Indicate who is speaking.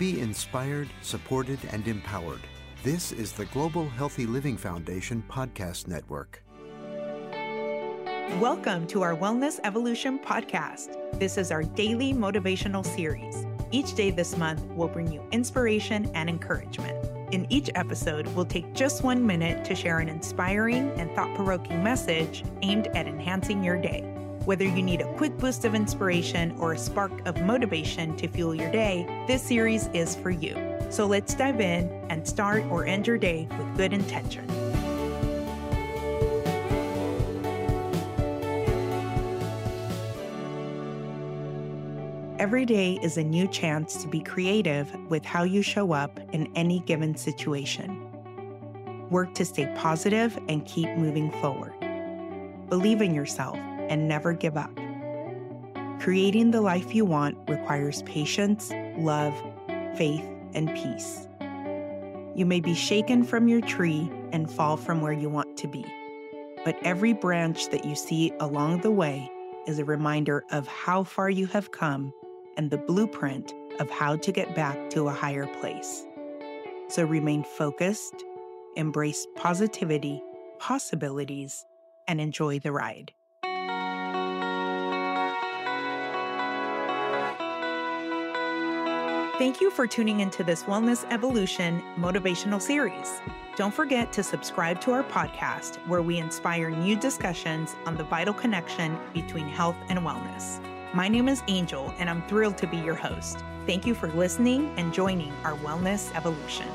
Speaker 1: Be inspired, supported, and empowered. This is the Global Healthy Living Foundation podcast network.
Speaker 2: Welcome to our Wellness Evolution podcast. This is our daily motivational series. Each day this month will bring you inspiration and encouragement. In each episode, we'll take just one minute to share an inspiring and thought provoking message aimed at enhancing your day. Whether you need a quick boost of inspiration or a spark of motivation to fuel your day, this series is for you. So let's dive in and start or end your day with good intention. Every day is a new chance to be creative with how you show up in any given situation. Work to stay positive and keep moving forward. Believe in yourself and never give up. Creating the life you want requires patience, love, faith, and peace. You may be shaken from your tree and fall from where you want to be, but every branch that you see along the way is a reminder of how far you have come and the blueprint of how to get back to a higher place. So remain focused, embrace positivity, possibilities, and enjoy the ride. Thank you for tuning into this Wellness Evolution motivational series. Don't forget to subscribe to our podcast where we inspire new discussions on the vital connection between health and wellness. My name is Angel, and I'm thrilled to be your host. Thank you for listening and joining our Wellness Evolution.